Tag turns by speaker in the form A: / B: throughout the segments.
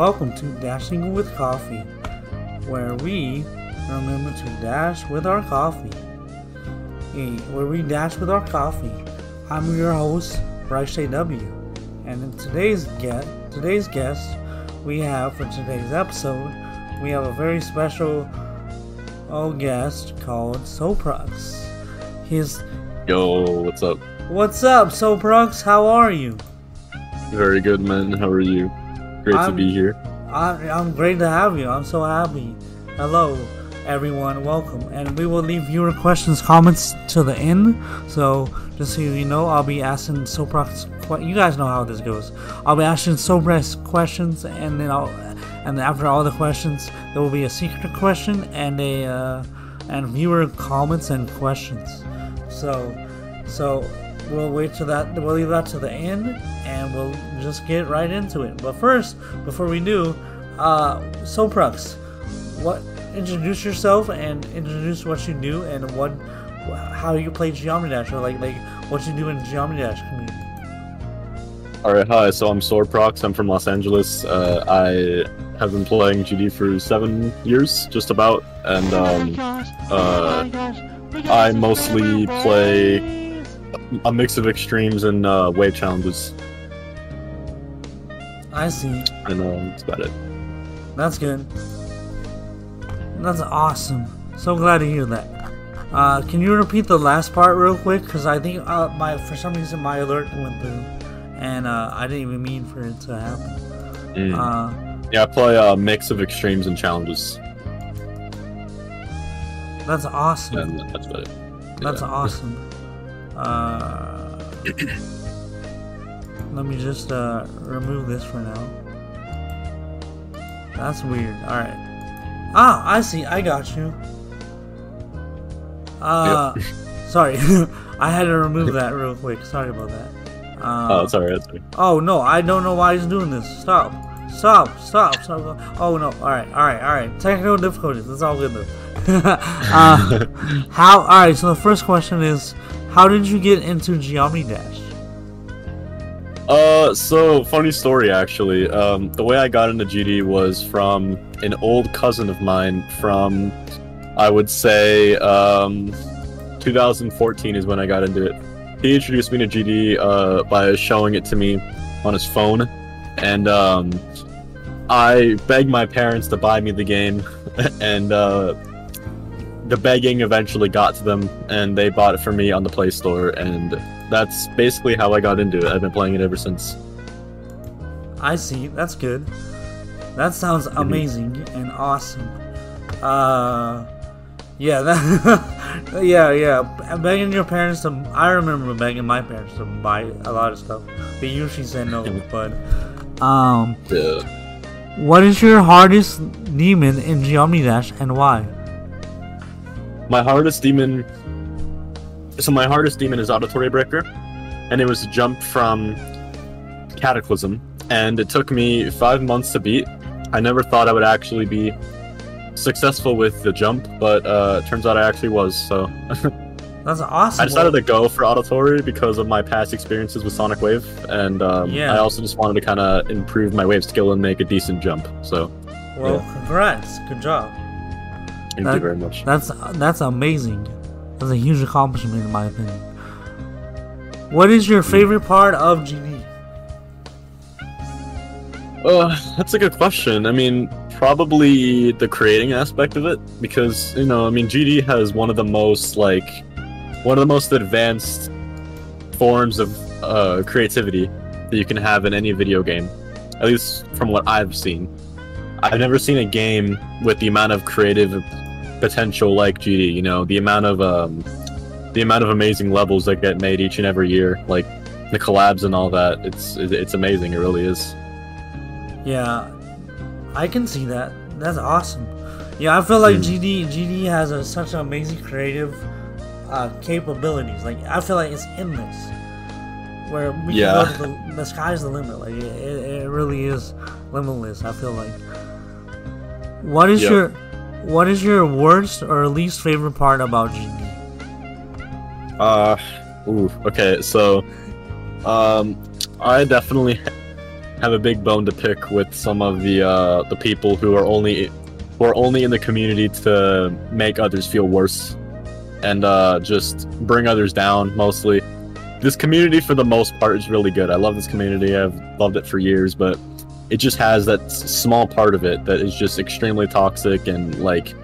A: welcome to Dashing with Coffee, where we remember to dash with our coffee. Hey, where we dash with our coffee. I'm your host, Bryce JW, and in today's get today's guest we have for today's episode, we have a very special oh guest called Soprox. His
B: Yo, what's up?
A: What's up, Soprox? How are you?
B: Very good, man. How are you? Great
A: I'm-
B: to be here.
A: I, I'm great to have you. I'm so happy. Hello, everyone. Welcome. And we will leave viewer questions, comments to the end. So, just so you know, I'll be asking Soprox. Que- you guys know how this goes. I'll be asking Soprox questions, and then I'll, and then after all the questions, there will be a secret question and a uh, and viewer comments and questions. So, so we'll wait to that. We'll leave that to the end, and we'll just get right into it. But first, before we do, uh, Soprox, what? Introduce yourself and introduce what you do and what, how you play Geometry Dash or like like what you do in Geometry Dash community.
B: All right, hi. So I'm Soprox. I'm from Los Angeles. Uh, I have been playing GD for seven years, just about, and um, uh, I mostly play a mix of extremes and uh, wave challenges.
A: I see.
B: And uh, that's about it.
A: That's good. That's awesome. So glad to hear that. Uh, can you repeat the last part real quick? Because I think uh, my for some reason my alert went through, and uh, I didn't even mean for it to happen.
B: Mm.
A: Uh,
B: yeah, I play a mix of extremes and challenges,
A: that's awesome.
B: and that's about it.
A: That's awesome. Uh, let me just uh, remove this for now. That's weird. All right. Ah, I see. I got you. Uh, sorry. I had to remove that real quick. Sorry about that. Uh,
B: Oh, sorry. That's me.
A: Oh no, I don't know why he's doing this. Stop. Stop. Stop. Stop. Oh no. Alright, alright, alright. Technical difficulties. That's all good though. uh, how alright, so the first question is how did you get into Geometry Dash?
B: Uh, so funny story actually. Um, the way I got into GD was from an old cousin of mine from, I would say, um, 2014 is when I got into it. He introduced me to GD uh, by showing it to me on his phone, and um, I begged my parents to buy me the game, and uh, the begging eventually got to them, and they bought it for me on the Play Store, and that's basically how I got into it. I've been playing it ever since.
A: I see, that's good. That sounds amazing and awesome. Uh yeah, that yeah, yeah. Begging your parents to I remember begging my parents to buy a lot of stuff. They usually said no, but um
B: Yeah.
A: What is your hardest demon in Geometry Dash and why?
B: My hardest demon. So my hardest demon is Auditory Breaker, and it was a jump from Cataclysm, and it took me five months to beat. I never thought I would actually be successful with the jump, but uh, turns out I actually was. So
A: That's awesome.
B: I decided to go for Auditory because of my past experiences with Sonic Wave, and um,
A: Yeah.
B: I also just wanted to kind of improve my wave skill and make a decent jump. So
A: well, congrats. Good job.
B: Thank
A: That-
B: you very much.
A: That's that's amazing. That's a huge accomplishment in my opinion. What is your favorite part of GD?
B: Uh, that's a good question. I mean, probably the creating aspect of it, because you know, I mean, GD has one of the most like one of the most advanced forms of uh, creativity that you can have in any video game, at least from what I've seen. I've never seen a game with the amount of creative potential like GD. You know, the amount of um, the amount of amazing levels that get made each and every year, like the collabs and all that. It's it's amazing. It really is.
A: Yeah, I can see that. That's awesome. Yeah, I feel like
B: Hmm.
A: GD GD has a, such amazing creative uh, capabilities. Like I feel like it's endless. Where we
B: Yeah.
A: can go to the, the sky's the limit. Like it, it really is limitless. I feel like. What is
B: Yep.
A: your what is your worst or least favorite part about GD?
B: Uh, ooh, okay, so, um, I definitely have a big bone to pick with some of the uh, the people who are only who are only in the community to make others feel worse and uh, just bring others down. Mostly, this community for the most part is really good. I love this community. I've loved it for years, but it just has that small part of it that is just extremely toxic and like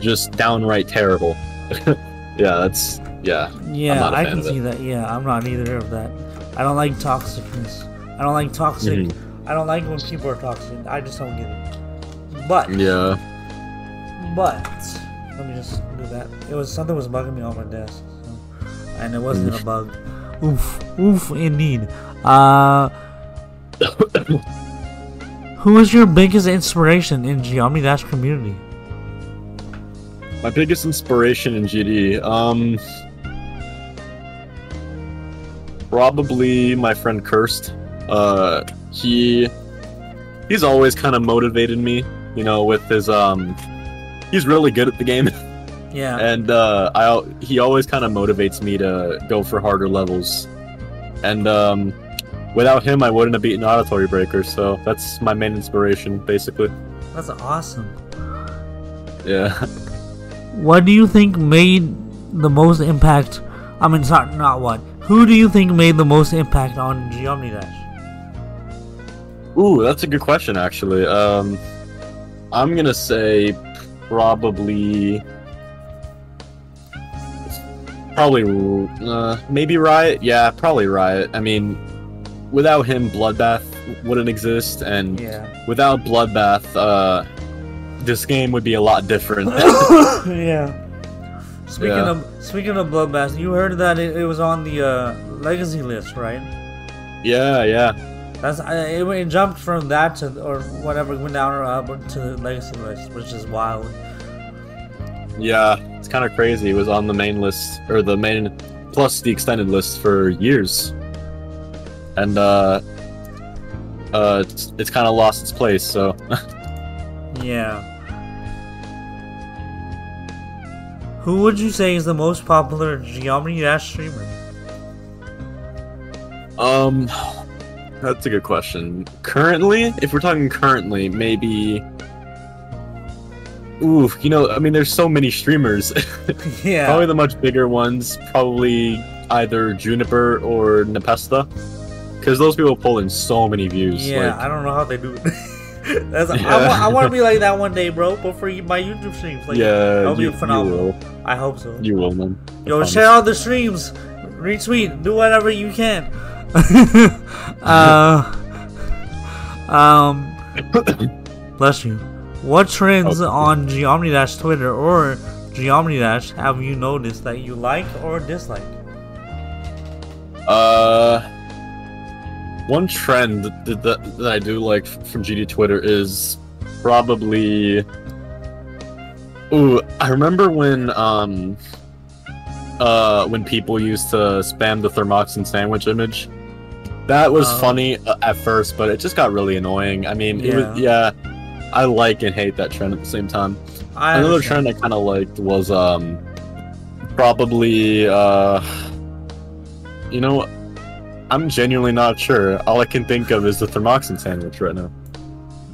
B: just downright terrible. yeah, that's yeah.
A: Yeah, I can see that. Yeah, I'm not either of that. I don't like toxicness. I don't like toxic.
B: Mhm.
A: I don't like when people are toxic. I just don't get it. But
B: Yeah.
A: but let me just do that. It was something was bugging me on my desk, so, and it wasn't a bug. Oof, oof, indeed. Uh, who is your biggest inspiration in Geometry Dash community?
B: My biggest inspiration in GD, um, probably my friend Cursed. Uh, he he's always kind of motivated me, you know, with his um, he's really good at the game,
A: Yeah,
B: and uh, I he always kind of motivates me to go for harder levels, and um, without him, I wouldn't have beaten Auditory Breaker. So that's my main inspiration, basically.
A: that's awesome.
B: Yeah.
A: What do you think made the most impact? I mean, sorry, not what. Who do you think made the most impact on Geometry Dash?
B: Ooh, that's a good question, actually. Um, I'm gonna say probably, probably, uh, maybe Riot. Yeah, probably Riot. I mean, without him, Bloodbath wouldn't exist, and
A: Yeah.
B: without Bloodbath, uh, this game would be a lot different.
A: yeah. Speaking
B: Yeah.
A: of speaking of Bloodbath, you heard that it, it was on the uh, legacy list, right?
B: yeah, yeah.
A: That's uh, it, it jumped from that to or whatever went down or up to the legacy list, which is wild.
B: Yeah, it's kind of crazy. It was on the main list or the main plus the extended list for years, and uh, uh, it's, it's kind of lost its place. So
A: Yeah. Who would you say is the most popular Geometry Dash streamer?
B: um, that's a good question. Currently, if we're talking currently, maybe. Ooh, you know, I mean, there's so many streamers.
A: yeah.
B: probably the much bigger ones, probably either Juniper or Npesta, because those people pull in so many views.
A: Yeah,
B: like,
A: I don't know how they do it. That's, I,
B: Yeah.
A: wa- I want to be like that one day, bro. But for my YouTube streams, like,
B: yeah,
A: that'll
B: you,
A: be
B: you
A: phenomenal.
B: will.
A: I hope so.
B: You will, man. I
A: Yo,
B: promise.
A: share all the streams, retweet, do whatever you can. uh, um, bless you. What trends
B: Oh.
A: on Geometry Dash Twitter or Geometry Dash have you noticed that you like or dislike?
B: Uh, one trend that, that, that I do like from GD Twitter is probably. Ooh, I remember when um, uh, when people used to spam the thermoxin sandwich image. That was
A: Oh.
B: funny uh, at first, but it just got really annoying. I mean, it was yeah. I like and hate that trend at the same time.
A: I
B: Another
A: understand.
B: trend I kind of liked was um probably uh you know I'm genuinely not sure. All I can think of is the thermoxin sandwich right now.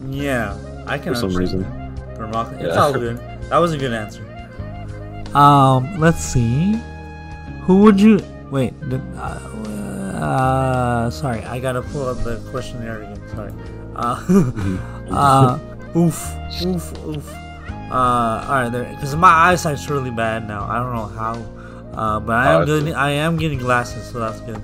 A: Yeah, I can
B: For some reason.
A: that. Thermox- It's
B: Yeah.
A: all good. That was a good answer. Um, let's see. Who would you wait? Did, uh, uh, sorry, I gotta pull up the questionnaire again. Sorry. Uh, uh, oof, oof, oof. Uh, all right, there. Because my eyesight's really bad now. I don't know how. Uh, but I
B: Oh,
A: am
B: I
A: good. I am getting glasses, so that's good.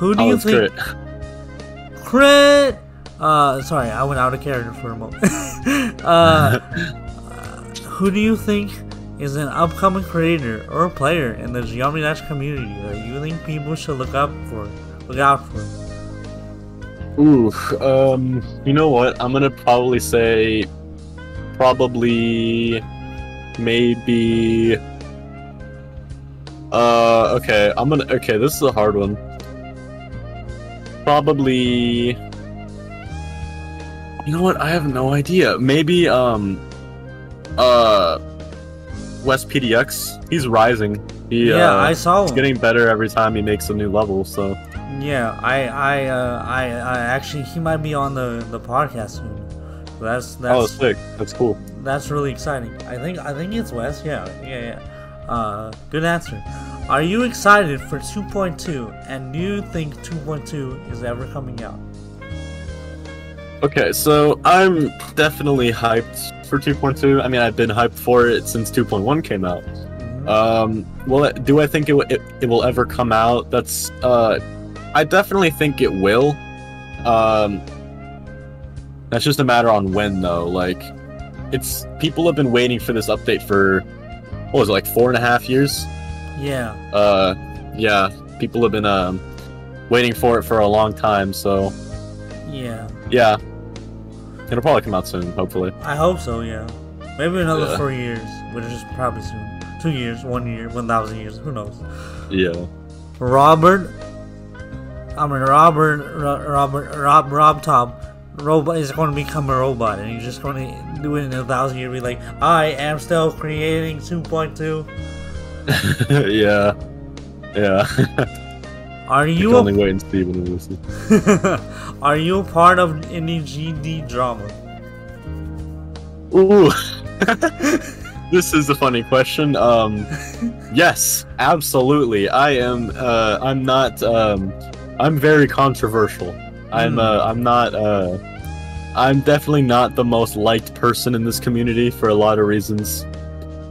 A: Who do
B: oh,
A: you think?
B: great.
A: Crit. Uh, sorry, I went out of character for a moment. uh, who do you think is an upcoming creator or player in the Geometry Dash community that you think people should look up for, look out for?
B: Ooh, um, you know what? I'm gonna probably say, probably, maybe. Uh, okay. I'm gonna. Okay, this is a hard one. Probably. You know what? I have no idea. Maybe um, uh, West PDX. He's rising. He,
A: yeah,
B: uh,
A: I saw
B: He's
A: him.
B: getting better every time he makes a new level. So
A: Yeah, I, I, uh, I, I actually, he might be on the the podcast soon. That's that's
B: oh, sick. That's cool.
A: that's really exciting. I think I think it's Wes. Yeah, yeah, yeah. Uh, good answer. Are you excited for 2.2? And do you think 2.2 is ever coming out?
B: Okay, so I'm definitely hyped for 2.2. I mean, I've been hyped for it since 2.1 came out.
A: Mhm.
B: Um, well, do I think it, it, it will ever come out? That's uh, I definitely think it will. Um, that's just a matter on when though. Like, it's people have been waiting for this update for what was it like four and a half years?
A: Yeah,
B: Uh, yeah, people have been um waiting for it for a long time. So
A: yeah.
B: yeah, it'll probably come out soon. Hopefully.
A: I hope so. Yeah, maybe another
B: Yeah.
A: four years, which is probably soon. Two years, one year, one thousand years. Who knows?
B: Yeah.
A: Robert. I mean, Robert, Ro- Robert, Rob, Rob Top, robot is going to become a robot, and he's just going to do it in a thousand years. Be like, I am still creating 2.2.
B: yeah. Yeah.
A: Are
B: you can only wait and see when it releases.
A: are you part of any GD drama?
B: Ooh. this is a funny question. Um yes, absolutely. I am uh I'm not um I'm very controversial. I'm
A: Hmm.
B: uh I'm not uh I'm definitely not the most liked person in this community for a lot of reasons.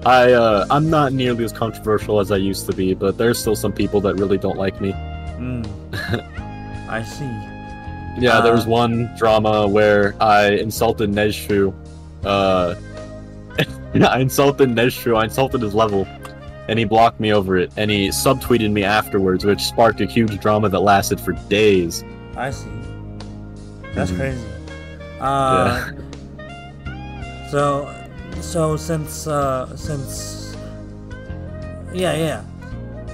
B: I uh I'm not nearly as controversial as I used to be, but there's still some people that really don't like me.
A: Mm. I see.
B: Yeah, there
A: Uh,
B: was one drama where I insulted Nejfu. Uh, I insulted Nejfu. I insulted his level, and he blocked me over it. And he subtweeted me afterwards, which sparked a huge drama that lasted for days.
A: I see. That's
B: Mhm.
A: crazy. Uh, So, so since uh, since yeah yeah,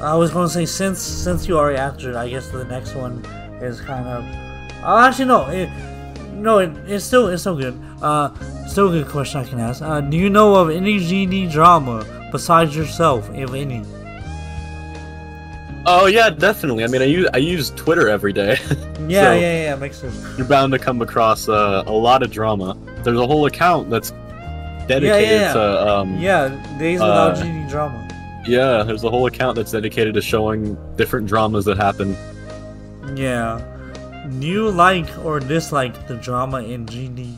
A: I was going to say since since you already answered, I guess the next one is kind of. Oh, actually no, it, no, it, it's still it's still good. Uh, still a good question I can ask. Uh, do you know of any GD drama besides yourself, if any?
B: Oh yeah, definitely. I mean, I use I use Twitter every day.
A: Yeah,
B: So-
A: yeah, yeah, makes sense.
B: You're bound to come across uh, a lot of drama. There's a whole account that's dedicated
A: yeah.
B: to um,
A: Yeah, days without
B: Uh,
A: GD drama.
B: yeah. There's a whole account that's dedicated to showing different dramas that happen.
A: Yeah. Do you like or dislike the drama in genie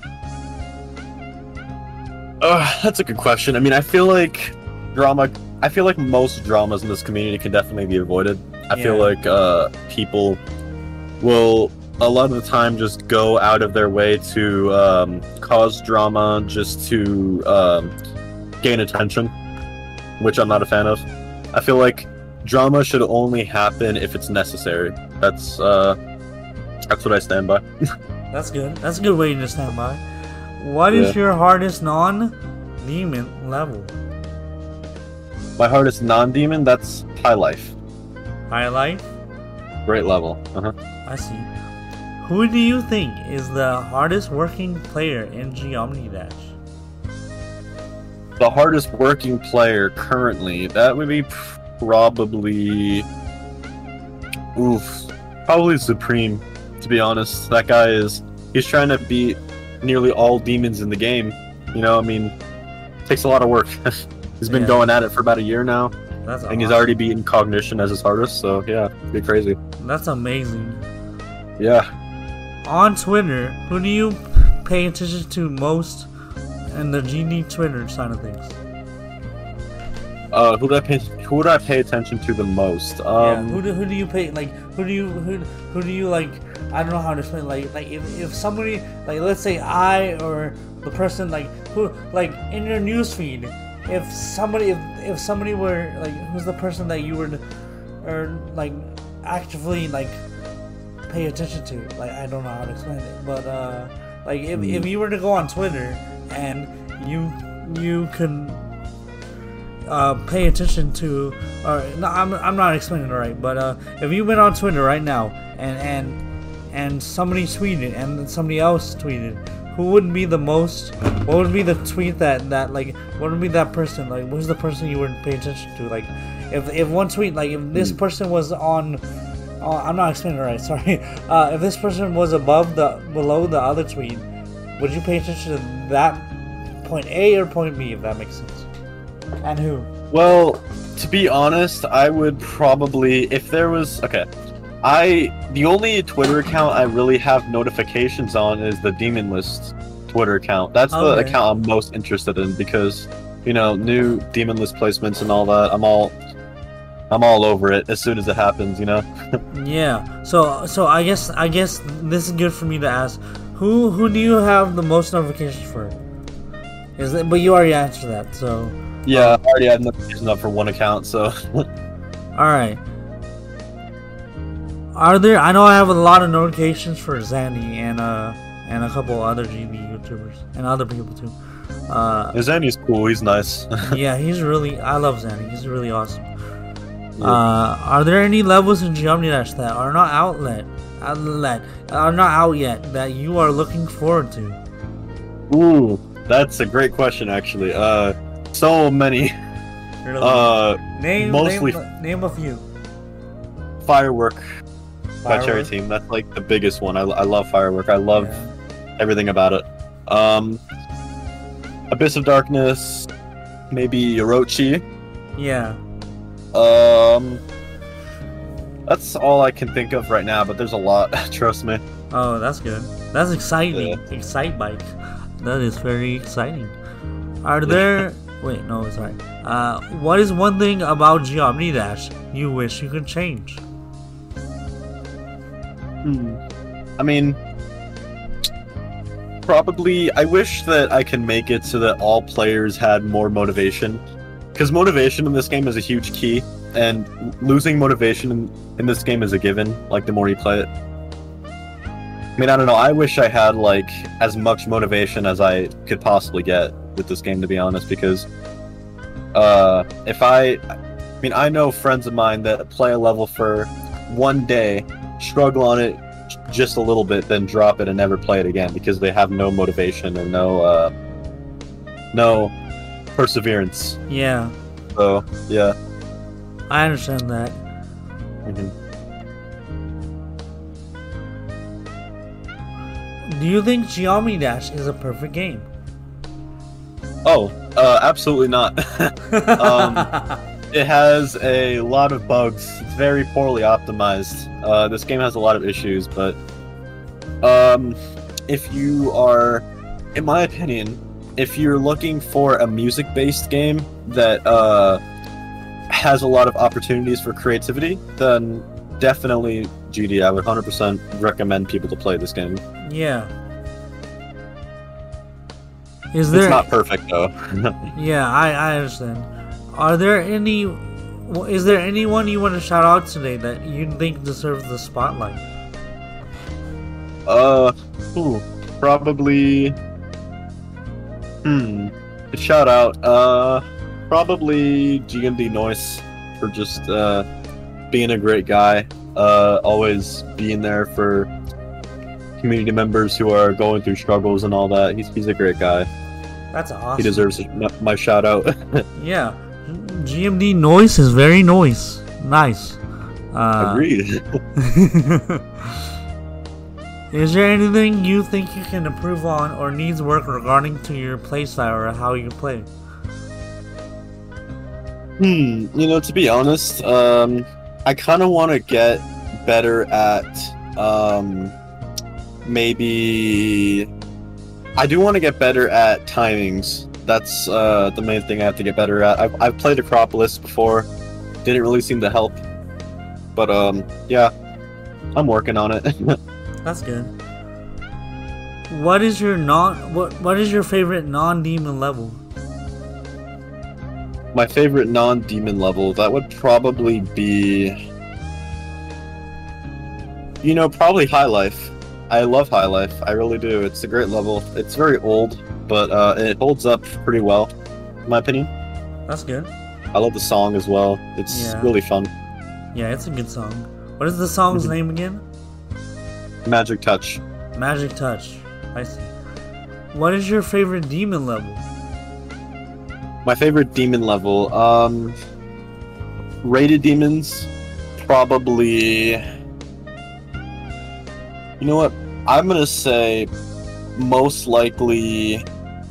B: Uh, that's a good question. I mean, I feel like drama. I feel like most dramas in this community can definitely be avoided. I feel like uh, people will a lot of the time just go out of their way to um, cause drama just to um, gain attention, which I'm not a fan of. I feel like drama should only happen if it's necessary. That's uh, that's what I stand by.
A: That's good. That's a good way to stand by. What is
B: Yeah.
A: your hardest non-demon level?
B: My hardest non-demon. That's high life.
A: High life?
B: Great level. Uh-huh.
A: I see. Who do you think is the hardest working player in Geometry Dash?
B: the hardest working player currently that would be probably oof probably supreme to be honest that guy is he's trying to beat nearly all demons in the game you know i mean takes a lot of work he's been
A: Yeah.
B: going at it for about a year now
A: That's
B: and he's already beaten cognition as his hardest so yeah be crazy
A: That's amazing.
B: yeah
A: On Twitter, who do you pay attention to most in the genie Twitter side of things?
B: uh who do i pay who do i pay attention to the most
A: yeah,
B: um
A: who do who do you pay like who do you who who do you like I don't know how to explain like like if, if somebody like let's say I or the person like who like in your newsfeed if somebody if, if somebody were like who's the person that you would or like actively like pay attention to like I don't know how to explain it but uh like if, if you were to go on Twitter and you you can uh, pay attention to, or no, I'm, I'm not explaining it right, but uh, if you went on Twitter right now and and and somebody tweeted and somebody else tweeted, who would be the most? What would be the tweet that that like? What would be that person like? Who's the person you would pay attention to? Like, if if one tweet like if this person was on oh, I'm not explaining it right. Sorry. Uh, if this person was above the below the other tweet, would you pay attention to that point A or point B? If that makes sense. And who?
B: Well, to be honest, I would probably if there was okay. I the only Twitter account I really have notifications on is the Demon List Twitter account. That's the
A: Okay.
B: account I'm most interested in because you know new Demon List placements and all that. I'm all I'm all over it as soon as it happens. You know.
A: Yeah. So so I guess I guess this is good for me to ask. Who who do you have the most notifications for? Is it? But you already answered that. So
B: Yeah, I already had notifications up for one account, so
A: all right. Are there? I know I have a lot of notifications for Zanny and uh and a couple other GD YouTubers and other people too. Uh,
B: Zanny's cool. He's nice.
A: yeah, he's really. I love Zanny. He's really awesome. Uh, are there any levels in Geometry Dash that are not outlet, outlet, are not out yet that you are looking forward to?
B: Ooh, that's a great question, actually. Uh, so many. Uh,
A: name,
B: mostly-
A: name, name a few.
B: firework by Cherry
A: Firework?
B: Team. That's like the biggest one. I, I love firework. I love
A: Yeah.
B: everything about it. Um, Abyss of Darkness, maybe Orochi.
A: Yeah.
B: Um, that's all I can think of right now. But there's a lot. Trust me.
A: Oh, that's good. That's exciting. Excite bike. That is very exciting. Are there? Wait, no, sorry. Uh, what is one thing about Geometry Dash you wish you could change? Hmm.
B: I mean, probably. I wish that I can make it so that all players had more motivation, because motivation in this game is a huge key, and losing motivation in, in this game is a given. Like the more you play it. I mean, I don't know. I wish I had like as much motivation as I could possibly get with this game, to be honest, because uh, if I, I mean, I know friends of mine that play a level for one day, struggle on it just a little bit, then drop it and never play it again because they have no motivation or no uh, no perseverance.
A: Yeah,
B: So yeah,
A: I understand that.
B: Mhm.
A: Do you think Geometry Dash is a perfect game?
B: oh, uh, absolutely not. Um, it has a lot of bugs. It's very poorly optimized. Uh, this game has a lot of issues, but um, if you are, in my opinion, if you're looking for a music-based game that uh, has a lot of opportunities for creativity, then definitely GD. I would 100% recommend people to play this game.
A: yeah. Is there?
B: It's not perfect though.
A: Yeah, I, I understand. Are there any? Is there anyone you want to shout out today that you think deserves the spotlight?
B: Uh, ooh, probably. Hmm. A shout out. Uh, probably GMD Noise for just uh being a great guy. Uh, always being there for community members who are going through struggles and all that. He's he's a great guy.
A: That's awesome.
B: He deserves my, shout out.
A: Yeah, GMD noise is very noise. Nice. Uh,
B: Agreed.
A: Is there anything you think you can improve on or needs work regarding to your playstyle or how you play?
B: Hmm, you know, to be honest, um, I kind of want to get better at, um, maybe. I do want to get better at timings. That's uh, the main thing I have to get better at. I've, I've played Acropolis before, didn't really seem to help, but um, yeah, I'm working on it.
A: That's good. What is your non what what is your favorite non-demon level?
B: My favorite non-demon level that would probably be, you know, probably High Life. I love High Life. I really do. It's a great level. It's very old, but uh, it holds up pretty well, in my opinion.
A: That's good.
B: I love the song as well. It's
A: Yeah.
B: really fun.
A: Yeah, it's a good song. What is the song's
B: Mhm.
A: name again?
B: Magic Touch.
A: Magic Touch. I see. What is your favorite demon level?
B: My favorite demon level. Um, rated demons, probably. You know what? I'm gonna say most likely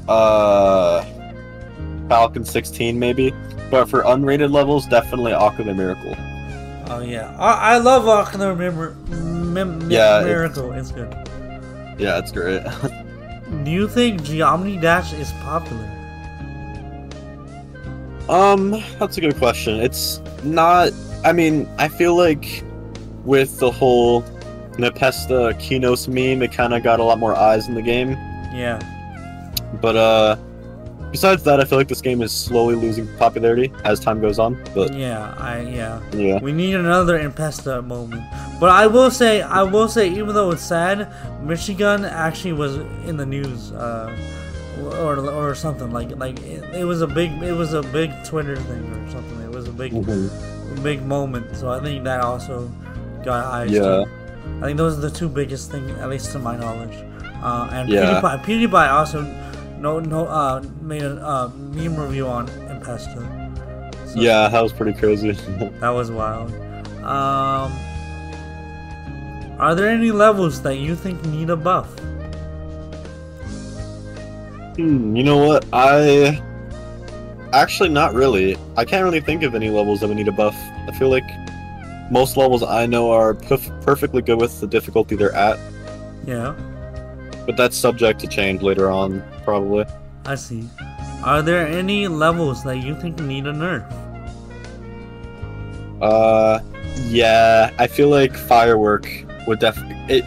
B: uh Falcon 16 maybe. But for unrated levels, definitely Ocular Miracle.
A: Oh yeah, I, I love Ocular Mim- Mim-
B: Yeah,
A: Miracle. It's good.
B: Yeah, it's great.
A: Do you think Geometry Dash is popular?
B: Um, that's a good question. It's not. I mean, I feel like with the whole Npesta Kenos meme, it kind of got a lot more eyes in the game.
A: Yeah.
B: But uh, besides that, I feel like this game is slowly losing popularity as time goes on. But
A: Yeah, I yeah.
B: yeah,
A: We need another Npesta moment. But I will say, I will say, even though it's sad, Michigun actually was in the news, uh, or or something like like it, it was a big it was a big Twitter thing or something. It was a big
B: Mhm.
A: big moment. So I think that also got eyes.
B: Yeah.
A: too. I think those are the two biggest things, at least to my knowledge. Uh, and
B: Yeah.
A: PewDiePie, PewDiePie also no no uh, made a uh, meme review on Npesta. So
B: yeah, that was pretty crazy.
A: that was wild. Um, are there any levels that you think need a buff?
B: Hmm, you know what? I actually not really. I can't really think of any levels that would need a buff. I feel like most levels I know are perf- perfectly good with the difficulty they're at,
A: Yeah,
B: but that's subject to change later on, probably.
A: I see. Are there any levels that you think need a nerf?
B: Uh, yeah, I feel like firework would def it.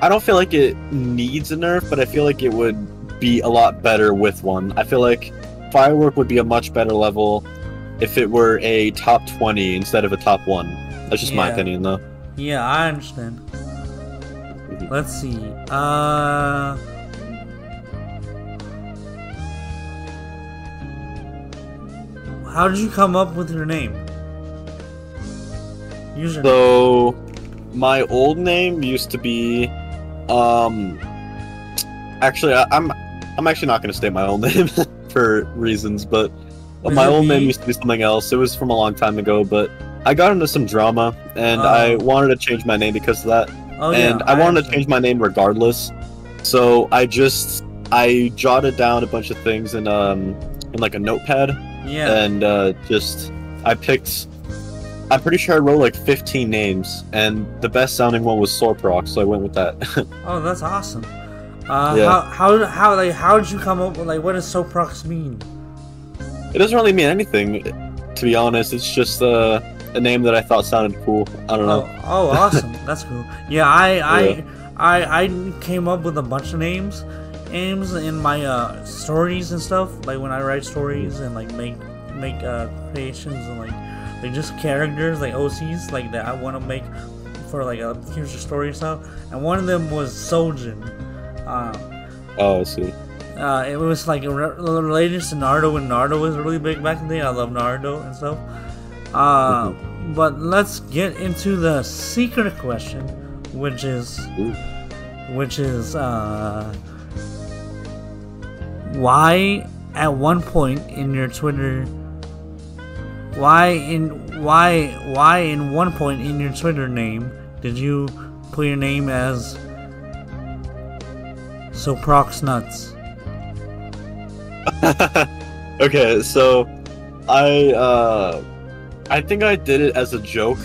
B: I don't feel like it needs a nerf, but I feel like it would be a lot better with one. I feel like firework would be a much better level if it were a top twenty instead of a top one. That's just my opinion, though.
A: Yeah, I understand. Let's see. Uh. How did you come up with your name? Username.
B: So, my old name used to be, um, actually, I, I'm, I'm actually not going to state my old name for reasons, but my old name used to be something else. It was from a long time ago, but I got into some drama, and
A: Oh.
B: I wanted to change my name because of that,
A: oh yeah,
B: and I wanted to change my name regardless. So I just, I jotted down a bunch of things in, um, in like a notepad,
A: Yeah.
B: and uh, just I picked. I'm pretty sure I wrote like 15 names, and the best sounding one was Soprox, so I went with that.
A: Oh, that's awesome. Uh,
B: Yeah.
A: how how how like how did you come up with like what does Soprox mean?
B: it doesn't really mean anything, to be honest. It's just uh, a name that I thought sounded cool. I don't
A: Oh,
B: know.
A: oh, awesome. That's cool. Yeah, I, I,
B: Yeah.
A: I, I came up with a bunch of names, names in my uh, stories and stuff. Like when I write stories and like make make uh, creations and like like just characters like OCs like that I want to make for like a future story and stuff. And one of them was Sojin. Um,
B: Oh, I see.
A: uh, it was like re- related to Naruto when Naruto was really big back in the day. I love Naruto and stuff. Uh, But let's get into the secret question, which is,
B: Ooh.
A: which is, uh, why at one point in your Twitter, why in why why in one point in your Twitter name did you put your name as Soprox Nuts?
B: okay, so I uh I think I did it as a joke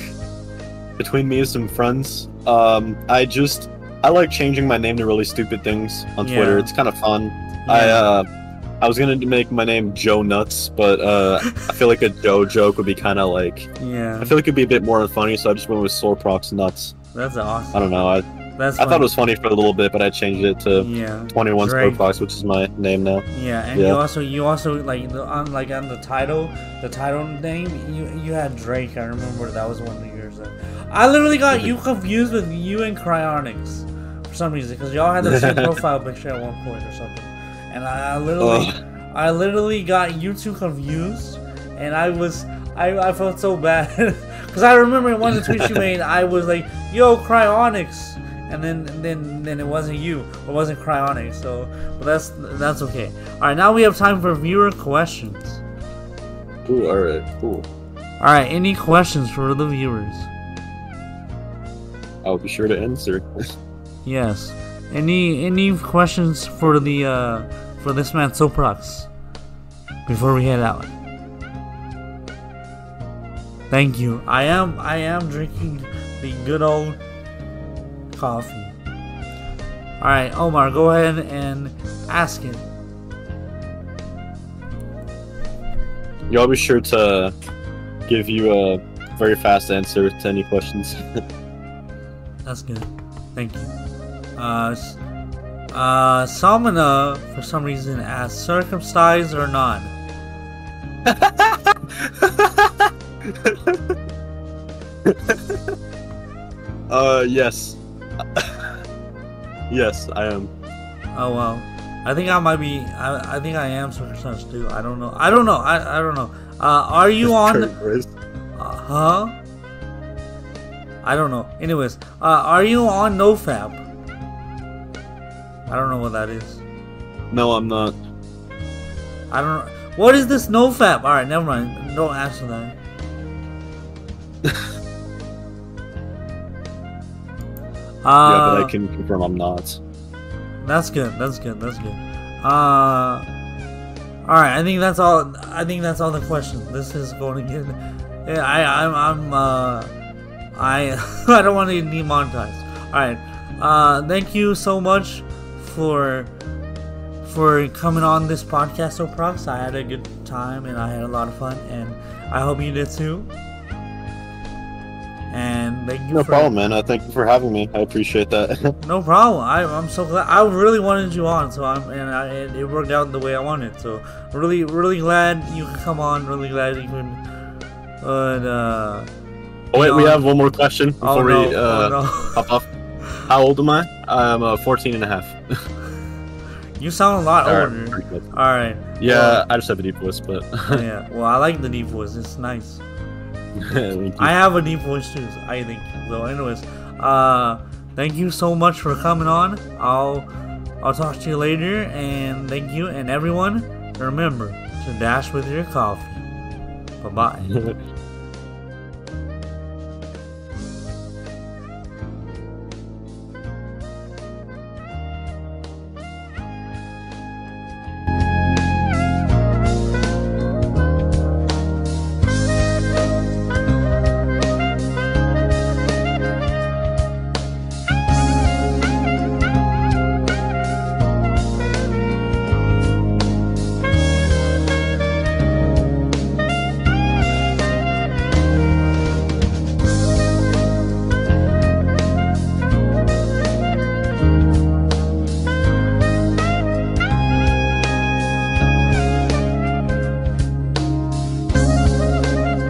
B: between me and some friends. Um I just I like changing my name to really stupid things on Twitter.
A: Yeah.
B: It's kind of fun. I uh I was gonna make my name Joe Nuts, but uh I feel like a Joe joke would be kind of like
A: yeah,
B: I feel like it'd be a bit more funny, so I just went with Soprox Nuts.
A: that's awesome.
B: I don't know. I,
A: That's
B: I thought it was funny for a little bit, but I changed it to
A: yeah.
B: 21
A: Drake.
B: Which is my name now.
A: Yeah, and
B: Yeah.
A: you also you also like the, on like on the title, the title name you you had Drake. I remember that was one of yours. I literally got you confused with you and Cryonics for some reason because y'all had the same profile picture at one point or something, and I, literally
B: Ugh.
A: I literally got you two confused, and I was I, I felt so bad because I remember one of the tweets you made I was like Yo Cryonics. And then, then, then it wasn't you. It wasn't Cryonics. So, but that's that's okay. All right, now we have time for viewer questions.
B: Ooh, alright, cool.
A: All right, any questions for the viewers?
B: I'll be sure to answer.
A: Yes. Any any questions for the uh for this man Soprox before we head out? Thank you. I am I am drinking the good old coffee. Alright, Omar, go ahead and ask it.
B: Yeah, I'll be sure to give you a very fast answer to any questions.
A: That's good. Thank you. Uh, uh, Salmona, for some reason, asked circumcised or not.
B: uh, yes. yes, I am.
A: Oh well, I think I might be. I, I think I am circumcised too. I don't know. I don't know. I, I don't know. Uh, are you on? Uh, huh? I don't know. Anyways, uh, are you on NoFap? I don't know what that is.
B: No, I'm not.
A: I don't. What is this NoFap? Alright, never mind. Don't answer that.
B: yeah, but
A: uh,
B: I can confirm I'm not.
A: That's good. That's good. That's good. Uh, all right. I think that's all. I think that's all the questions. This is going to get. Yeah, I, I'm, I'm, uh, I, I don't want to get demonetized. All right. Uh, thank you so much for, for coming on this podcast, Soprox. I had a good time and I had a lot of fun, and I hope you did too. And thank you
B: No
A: for
B: problem, man. Uh, thank you for having me. I appreciate that.
A: No problem. I, I'm so glad. I really wanted you on, so I'm and I, it, it worked out the way I wanted. So really, really glad you could come on. Really glad you could. But uh,
B: oh, wait, we have one more question
A: oh
B: before
A: no,
B: we uh,
A: oh no.
B: hop off. How old am I? I'm uh, 14 and a half.
A: you sound a lot
B: Alright,
A: older.
B: good.
A: All right.
B: Yeah, I just have a deep voice, but
A: yeah. Well, I like the deep voice. It's nice. I have a deep voice too. I think. So, anyways, uh, thank you so much for coming on. I'll I'll talk to you later, and thank you and everyone. Remember to dash with your coffee. Bye bye.